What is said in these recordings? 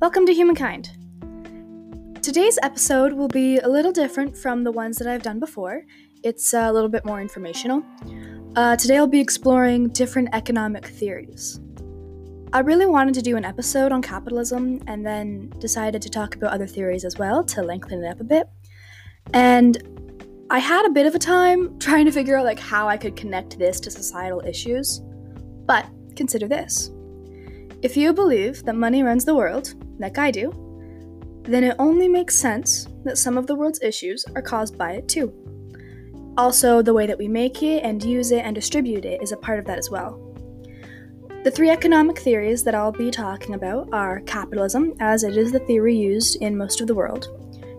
Welcome to Humankind. Today's episode will be a little different from the ones that I've done before. It's a little bit more informational. Uh, today I'll be exploring different economic theories. I really wanted to do an episode on capitalism and then decided to talk about other theories as well to lengthen it up a bit. And I had a bit of a time trying to figure out like how I could connect this to societal issues. But consider this. If you believe that money runs the world, like I do, then it only makes sense that some of the world's issues are caused by it too. Also, the way that we make it and use it and distribute it is a part of that as well. The three economic theories that I'll be talking about are capitalism, as it is the theory used in most of the world,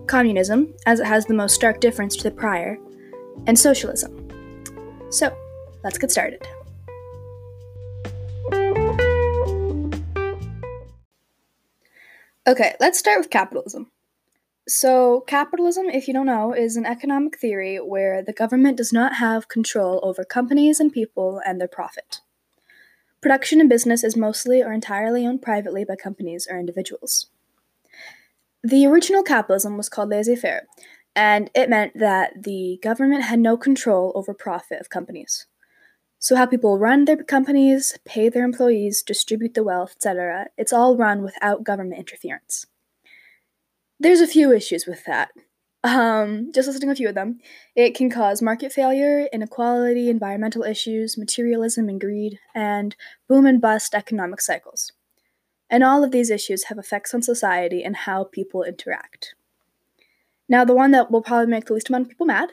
communism, as it has the most stark difference to the prior, and socialism. So, let's get started. Okay, let's start with capitalism. So, capitalism, if you don't know, is an economic theory where the government does not have control over companies and people and their profit. Production and business is mostly or entirely owned privately by companies or individuals. The original capitalism was called laissez faire, and it meant that the government had no control over profit of companies. So, how people run their companies, pay their employees, distribute the wealth, etc., it's all run without government interference. There's a few issues with that. Um, just listing a few of them. It can cause market failure, inequality, environmental issues, materialism and greed, and boom and bust economic cycles. And all of these issues have effects on society and how people interact. Now, the one that will probably make the least amount of people mad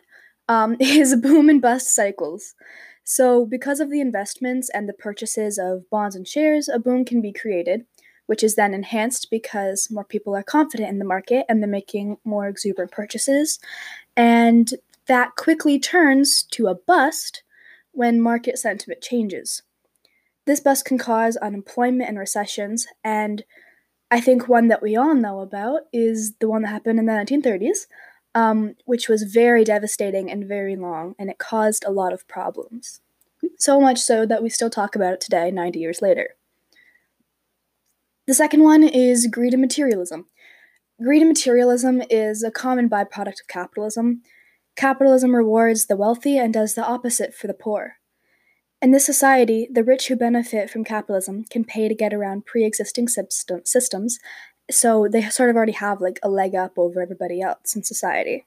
um, is boom and bust cycles. So, because of the investments and the purchases of bonds and shares, a boom can be created, which is then enhanced because more people are confident in the market and they're making more exuberant purchases. And that quickly turns to a bust when market sentiment changes. This bust can cause unemployment and recessions, and I think one that we all know about is the one that happened in the 1930s, um, which was very devastating and very long, and it caused a lot of problems. So much so that we still talk about it today, 90 years later. The second one is greed and materialism. Greed and materialism is a common byproduct of capitalism. Capitalism rewards the wealthy and does the opposite for the poor. In this society, the rich who benefit from capitalism can pay to get around pre existing systems so they sort of already have like a leg up over everybody else in society.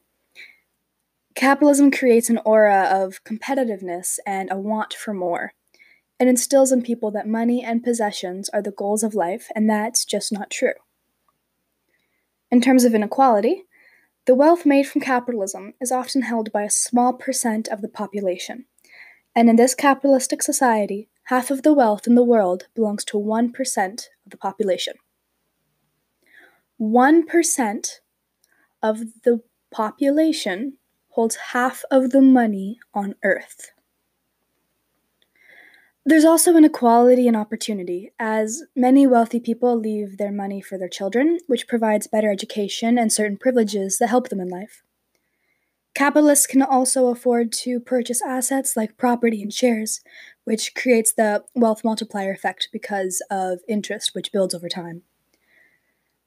Capitalism creates an aura of competitiveness and a want for more. It instills in people that money and possessions are the goals of life, and that's just not true. In terms of inequality, the wealth made from capitalism is often held by a small percent of the population. And in this capitalistic society, half of the wealth in the world belongs to 1% of the population. 1% of the population holds half of the money on Earth. There's also an inequality in opportunity, as many wealthy people leave their money for their children, which provides better education and certain privileges that help them in life. Capitalists can also afford to purchase assets like property and shares, which creates the wealth multiplier effect because of interest, which builds over time.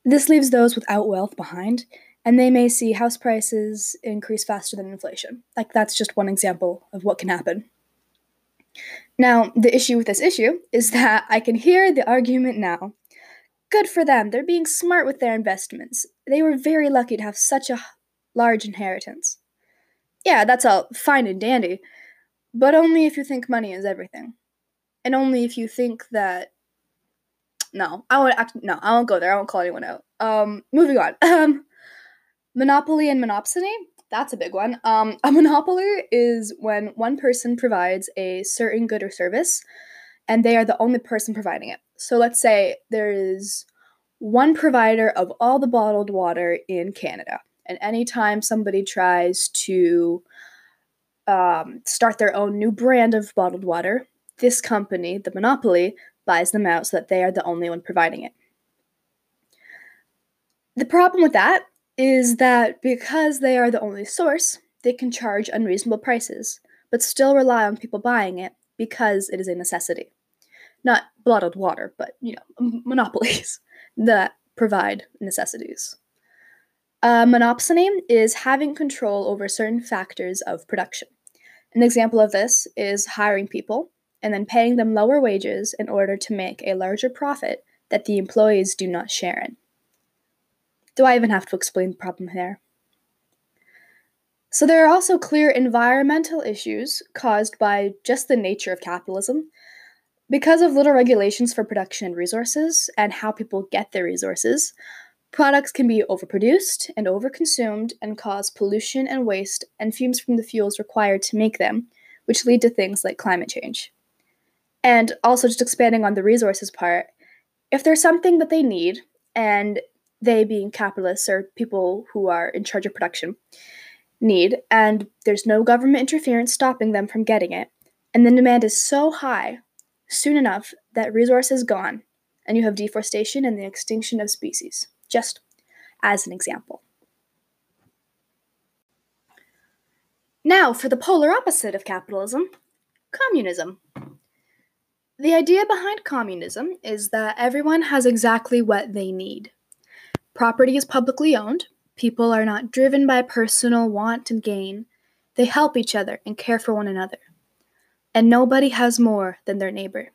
This leaves those without wealth behind, and they may see house prices increase faster than inflation. Like, that's just one example of what can happen. Now, the issue with this issue is that I can hear the argument now. Good for them, they're being smart with their investments. They were very lucky to have such a large inheritance. Yeah, that's all fine and dandy, but only if you think money is everything. And only if you think that no, I won't. Act, no, I won't go there. I won't call anyone out. Um, moving on. Um, monopoly and monopsony. That's a big one. Um, a monopoly is when one person provides a certain good or service, and they are the only person providing it. So let's say there is one provider of all the bottled water in Canada, and anytime somebody tries to um, start their own new brand of bottled water, this company, the monopoly, buys them out so that they are the only one providing it. The problem with that is that because they are the only source, they can charge unreasonable prices, but still rely on people buying it because it is a necessity. Not bottled water, but, you know, monopolies. that provide necessities. A monopsony is having control over certain factors of production. An example of this is hiring people and then paying them lower wages in order to make a larger profit that the employees do not share in. Do I even have to explain the problem there? So, there are also clear environmental issues caused by just the nature of capitalism. Because of little regulations for production and resources and how people get their resources, products can be overproduced and overconsumed and cause pollution and waste and fumes from the fuels required to make them, which lead to things like climate change. And also, just expanding on the resources part, if there's something that they need, and they being capitalists or people who are in charge of production, need, and there's no government interference stopping them from getting it, and the demand is so high soon enough that resource is gone, and you have deforestation and the extinction of species, just as an example. Now, for the polar opposite of capitalism communism. The idea behind communism is that everyone has exactly what they need. Property is publicly owned, People are not driven by personal want and gain. They help each other and care for one another. And nobody has more than their neighbor.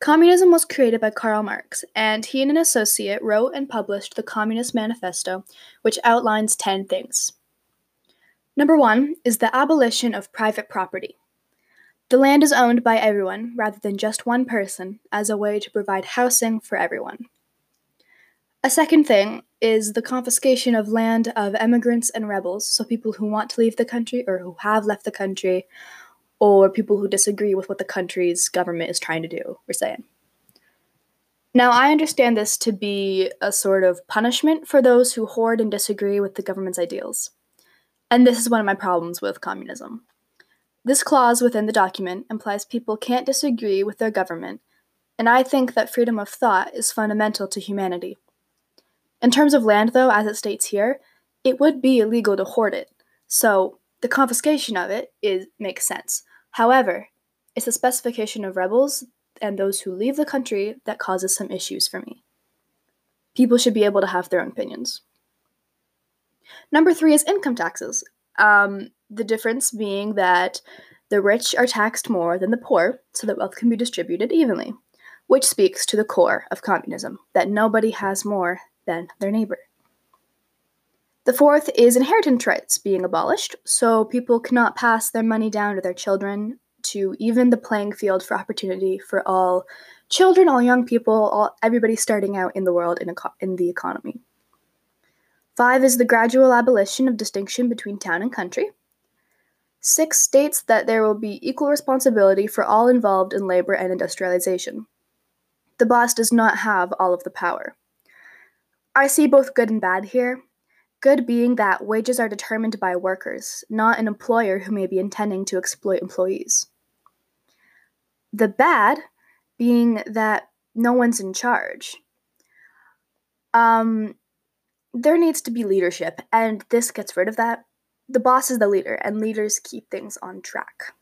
Communism was created by Karl Marx, and he and an associate wrote and published the Communist Manifesto, which outlines 10 things. Number one is the abolition of private property. The land is owned by everyone rather than just one person as a way to provide housing for everyone. A second thing is the confiscation of land of emigrants and rebels, so people who want to leave the country or who have left the country, or people who disagree with what the country's government is trying to do, we're saying. Now, I understand this to be a sort of punishment for those who hoard and disagree with the government's ideals. And this is one of my problems with communism. This clause within the document implies people can't disagree with their government, and I think that freedom of thought is fundamental to humanity. In terms of land, though, as it states here, it would be illegal to hoard it, so the confiscation of it is makes sense. However, it's the specification of rebels and those who leave the country that causes some issues for me. People should be able to have their own opinions. Number three is income taxes. Um, the difference being that the rich are taxed more than the poor, so that wealth can be distributed evenly, which speaks to the core of communism that nobody has more than their neighbor. The fourth is inheritance rights being abolished, so people cannot pass their money down to their children to even the playing field for opportunity for all children, all young people, all everybody starting out in the world in, eco- in the economy. Five is the gradual abolition of distinction between town and country. Six states that there will be equal responsibility for all involved in labor and industrialization. The boss does not have all of the power. I see both good and bad here. Good being that wages are determined by workers, not an employer who may be intending to exploit employees. The bad being that no one's in charge. Um, there needs to be leadership, and this gets rid of that. The boss is the leader, and leaders keep things on track.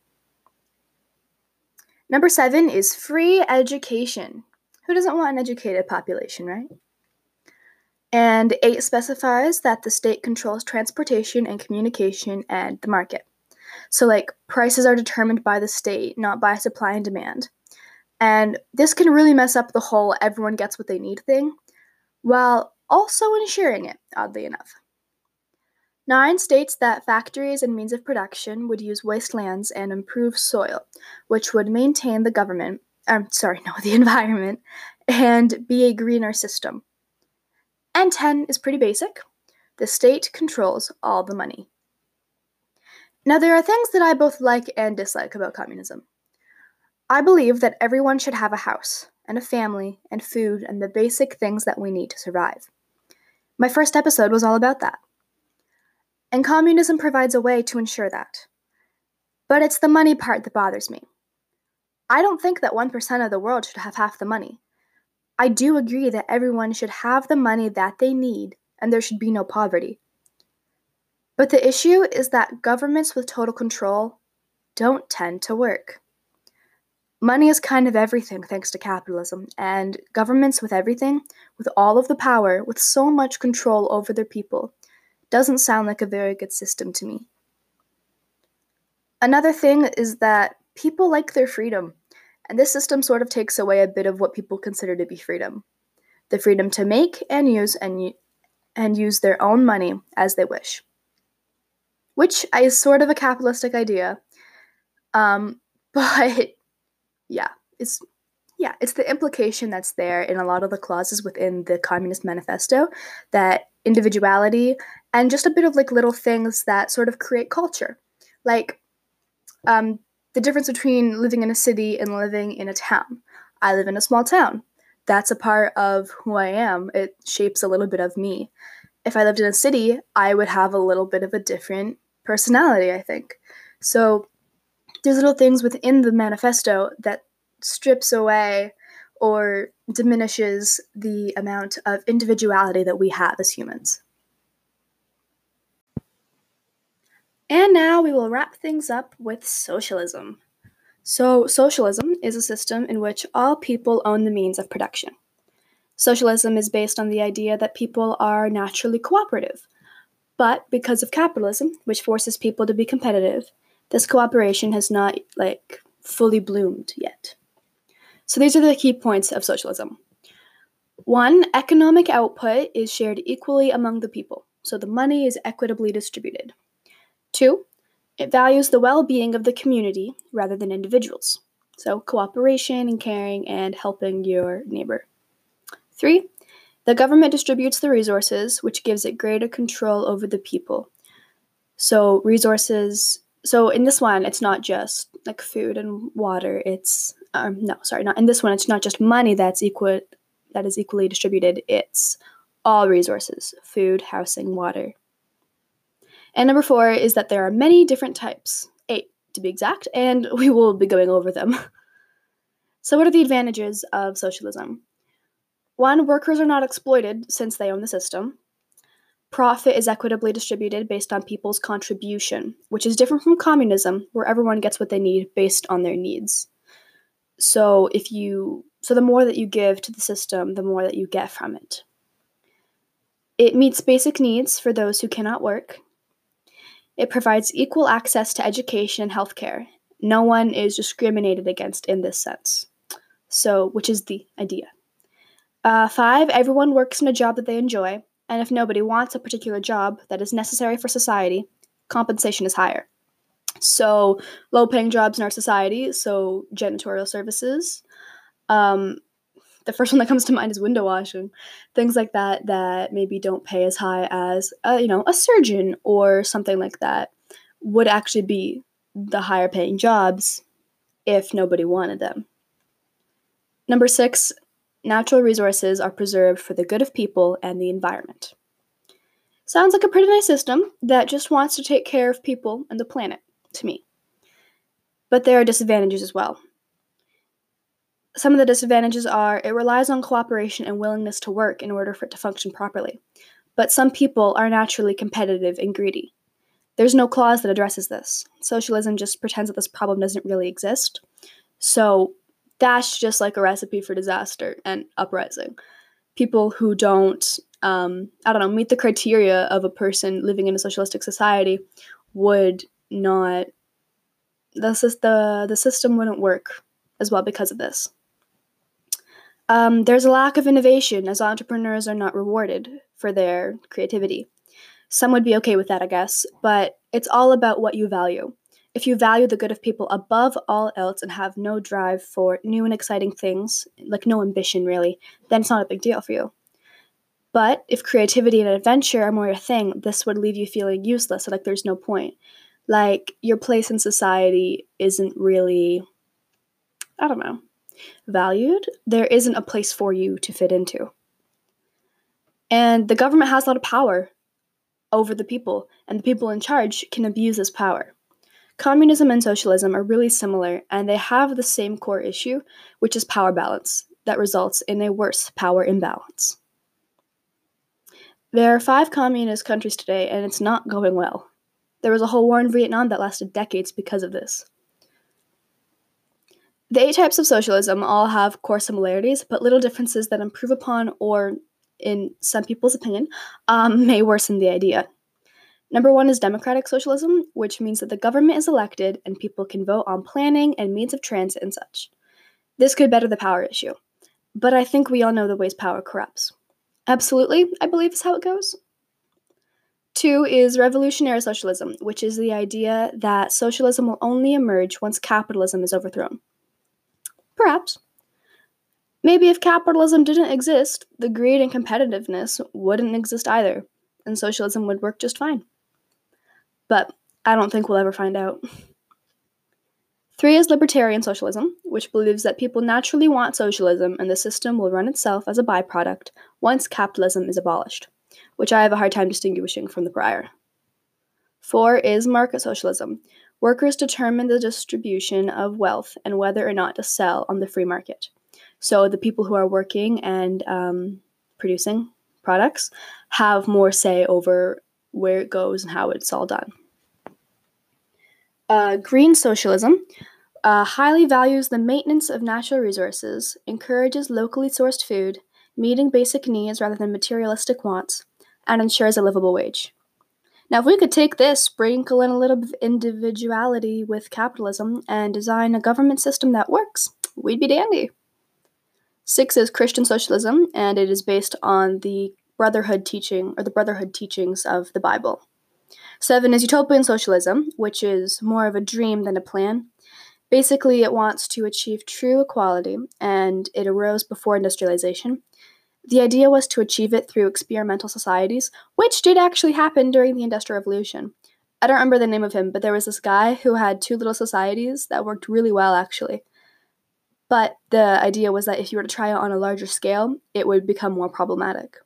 Number seven is free education. Who doesn't want an educated population, right? And 8 specifies that the state controls transportation and communication and the market. So, like, prices are determined by the state, not by supply and demand. And this can really mess up the whole everyone gets what they need thing, while also ensuring it, oddly enough. 9 states that factories and means of production would use wastelands and improve soil, which would maintain the government, I'm um, sorry, no, the environment, and be a greener system. And 10 is pretty basic. The state controls all the money. Now, there are things that I both like and dislike about communism. I believe that everyone should have a house, and a family, and food, and the basic things that we need to survive. My first episode was all about that. And communism provides a way to ensure that. But it's the money part that bothers me. I don't think that 1% of the world should have half the money. I do agree that everyone should have the money that they need and there should be no poverty. But the issue is that governments with total control don't tend to work. Money is kind of everything thanks to capitalism, and governments with everything, with all of the power, with so much control over their people, doesn't sound like a very good system to me. Another thing is that people like their freedom, and this system sort of takes away a bit of what people consider to be freedom the freedom to make and use and, and use their own money as they wish. Which is sort of a capitalistic idea. Um, but yeah, it's yeah, it's the implication that's there in a lot of the clauses within the Communist Manifesto that individuality and just a bit of like little things that sort of create culture. Like um, the difference between living in a city and living in a town. I live in a small town. That's a part of who I am. It shapes a little bit of me. If I lived in a city, I would have a little bit of a different personality, I think. So there's little things within the manifesto that strips away or diminishes the amount of individuality that we have as humans. And now we will wrap things up with socialism. So, socialism is a system in which all people own the means of production. Socialism is based on the idea that people are naturally cooperative. But because of capitalism, which forces people to be competitive, this cooperation has not like fully bloomed yet. So these are the key points of socialism. One, economic output is shared equally among the people, so the money is equitably distributed. Two, it values the well being of the community rather than individuals, so cooperation and caring and helping your neighbor. Three, the government distributes the resources, which gives it greater control over the people. So, resources so in this one it's not just like food and water it's um, no sorry not in this one it's not just money that's equal that is equally distributed it's all resources food housing water. And number four is that there are many different types eight to be exact and we will be going over them. So what are the advantages of socialism? One workers are not exploited since they own the system Profit is equitably distributed based on people's contribution, which is different from communism, where everyone gets what they need based on their needs. So if you so the more that you give to the system, the more that you get from it. It meets basic needs for those who cannot work. It provides equal access to education and healthcare. No one is discriminated against in this sense. So, which is the idea. Uh, five, everyone works in a job that they enjoy and if nobody wants a particular job that is necessary for society, compensation is higher. So, low paying jobs in our society, so janitorial services. Um, the first one that comes to mind is window washing. Things like that that maybe don't pay as high as, uh, you know, a surgeon or something like that would actually be the higher paying jobs if nobody wanted them. Number six, natural resources are preserved for the good of people and the environment. Sounds like a pretty nice system that just wants to take care of people and the planet, to me. But there are disadvantages as well. Some of the disadvantages are it relies on cooperation and willingness to work in order for it to function properly. But some people are naturally competitive and greedy. There's no clause that addresses this. Socialism just pretends that this problem doesn't really exist. So that's just like a recipe for disaster and uprising. People who don't, um, I don't know, meet the criteria of a person living in a socialistic society would not. The, the, the system wouldn't work as well because of this. Um, there's a lack of innovation as entrepreneurs are not rewarded for their creativity. Some would be okay with that, I guess, but it's all about what you value. If you value the good of people above all else and have no drive for new and exciting things, like no ambition really, then it's not a big deal for you. But if creativity and adventure are more your thing, this would leave you feeling useless, like there's no point. Like your place in society isn't really, I don't know, valued. There isn't a place for you to fit into. And the government has a lot of power over the people, and the people in charge can abuse this power. Communism and socialism are really similar, and they have the same core issue, which is power balance, that results in a worse power imbalance. There are five communist countries today, and it's not going well. There was a whole war in Vietnam that lasted decades because of this. The eight types of socialism all have core similarities, but little differences that improve upon, or in some people's opinion, um, may worsen the idea. Number one is democratic socialism, which means that the government is elected and people can vote on planning and means of transit and such. This could better the power issue, but I think we all know the ways power corrupts. Absolutely, I believe is how it goes. Two is revolutionary socialism, which is the idea that socialism will only emerge once capitalism is overthrown. Perhaps. Maybe if capitalism didn't exist, the greed and competitiveness wouldn't exist either, and socialism would work just fine. But I don't think we'll ever find out. Three is libertarian socialism, which believes that people naturally want socialism and the system will run itself as a byproduct once capitalism is abolished, which I have a hard time distinguishing from the prior. Four is market socialism, Workers determine the distribution of wealth and whether or not to sell on the free market. So the people who are working and um, producing products have more say over where it goes and how it's all done. Uh, green socialism uh, highly values the maintenance of natural resources, encourages locally sourced food, meeting basic needs rather than materialistic wants, and ensures a livable wage. Now, if we could take this, sprinkle in a little bit of individuality with capitalism, and design a government system that works, we'd be dandy. Six is Christian socialism, and it is based on the brotherhood teaching or the brotherhood teachings of the Bible. Seven is utopian socialism, which is more of a dream than a plan. Basically, it wants to achieve true equality, and it arose before industrialization. The idea was to achieve it through experimental societies, which did actually happen during the Industrial Revolution. I don't remember the name of him, but there was this guy who had two little societies that worked really well, actually. But the idea was that if you were to try it on a larger scale, it would become more problematic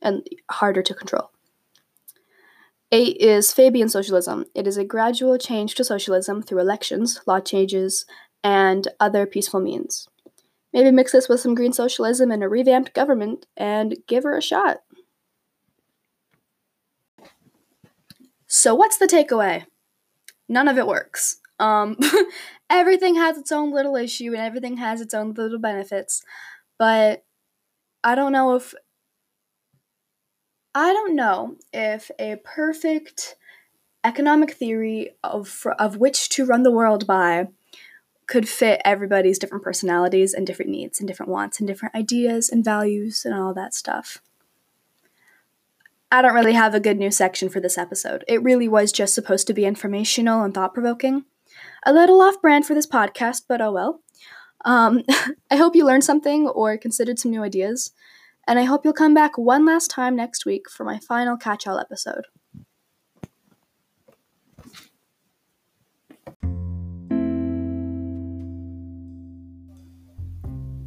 and harder to control. Eight is Fabian socialism. It is a gradual change to socialism through elections, law changes, and other peaceful means. Maybe mix this with some green socialism and a revamped government and give her a shot. So, what's the takeaway? None of it works. Um, everything has its own little issue and everything has its own little benefits, but I don't know if I don't know if a perfect economic theory of of which to run the world by could fit everybody's different personalities and different needs and different wants and different ideas and values and all that stuff. I don't really have a good news section for this episode. It really was just supposed to be informational and thought provoking. A little off brand for this podcast, but oh well. Um, I hope you learned something or considered some new ideas, and I hope you'll come back one last time next week for my final catch all episode.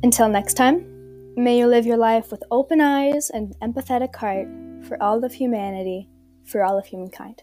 Until next time, may you live your life with open eyes and empathetic heart for all of humanity, for all of humankind.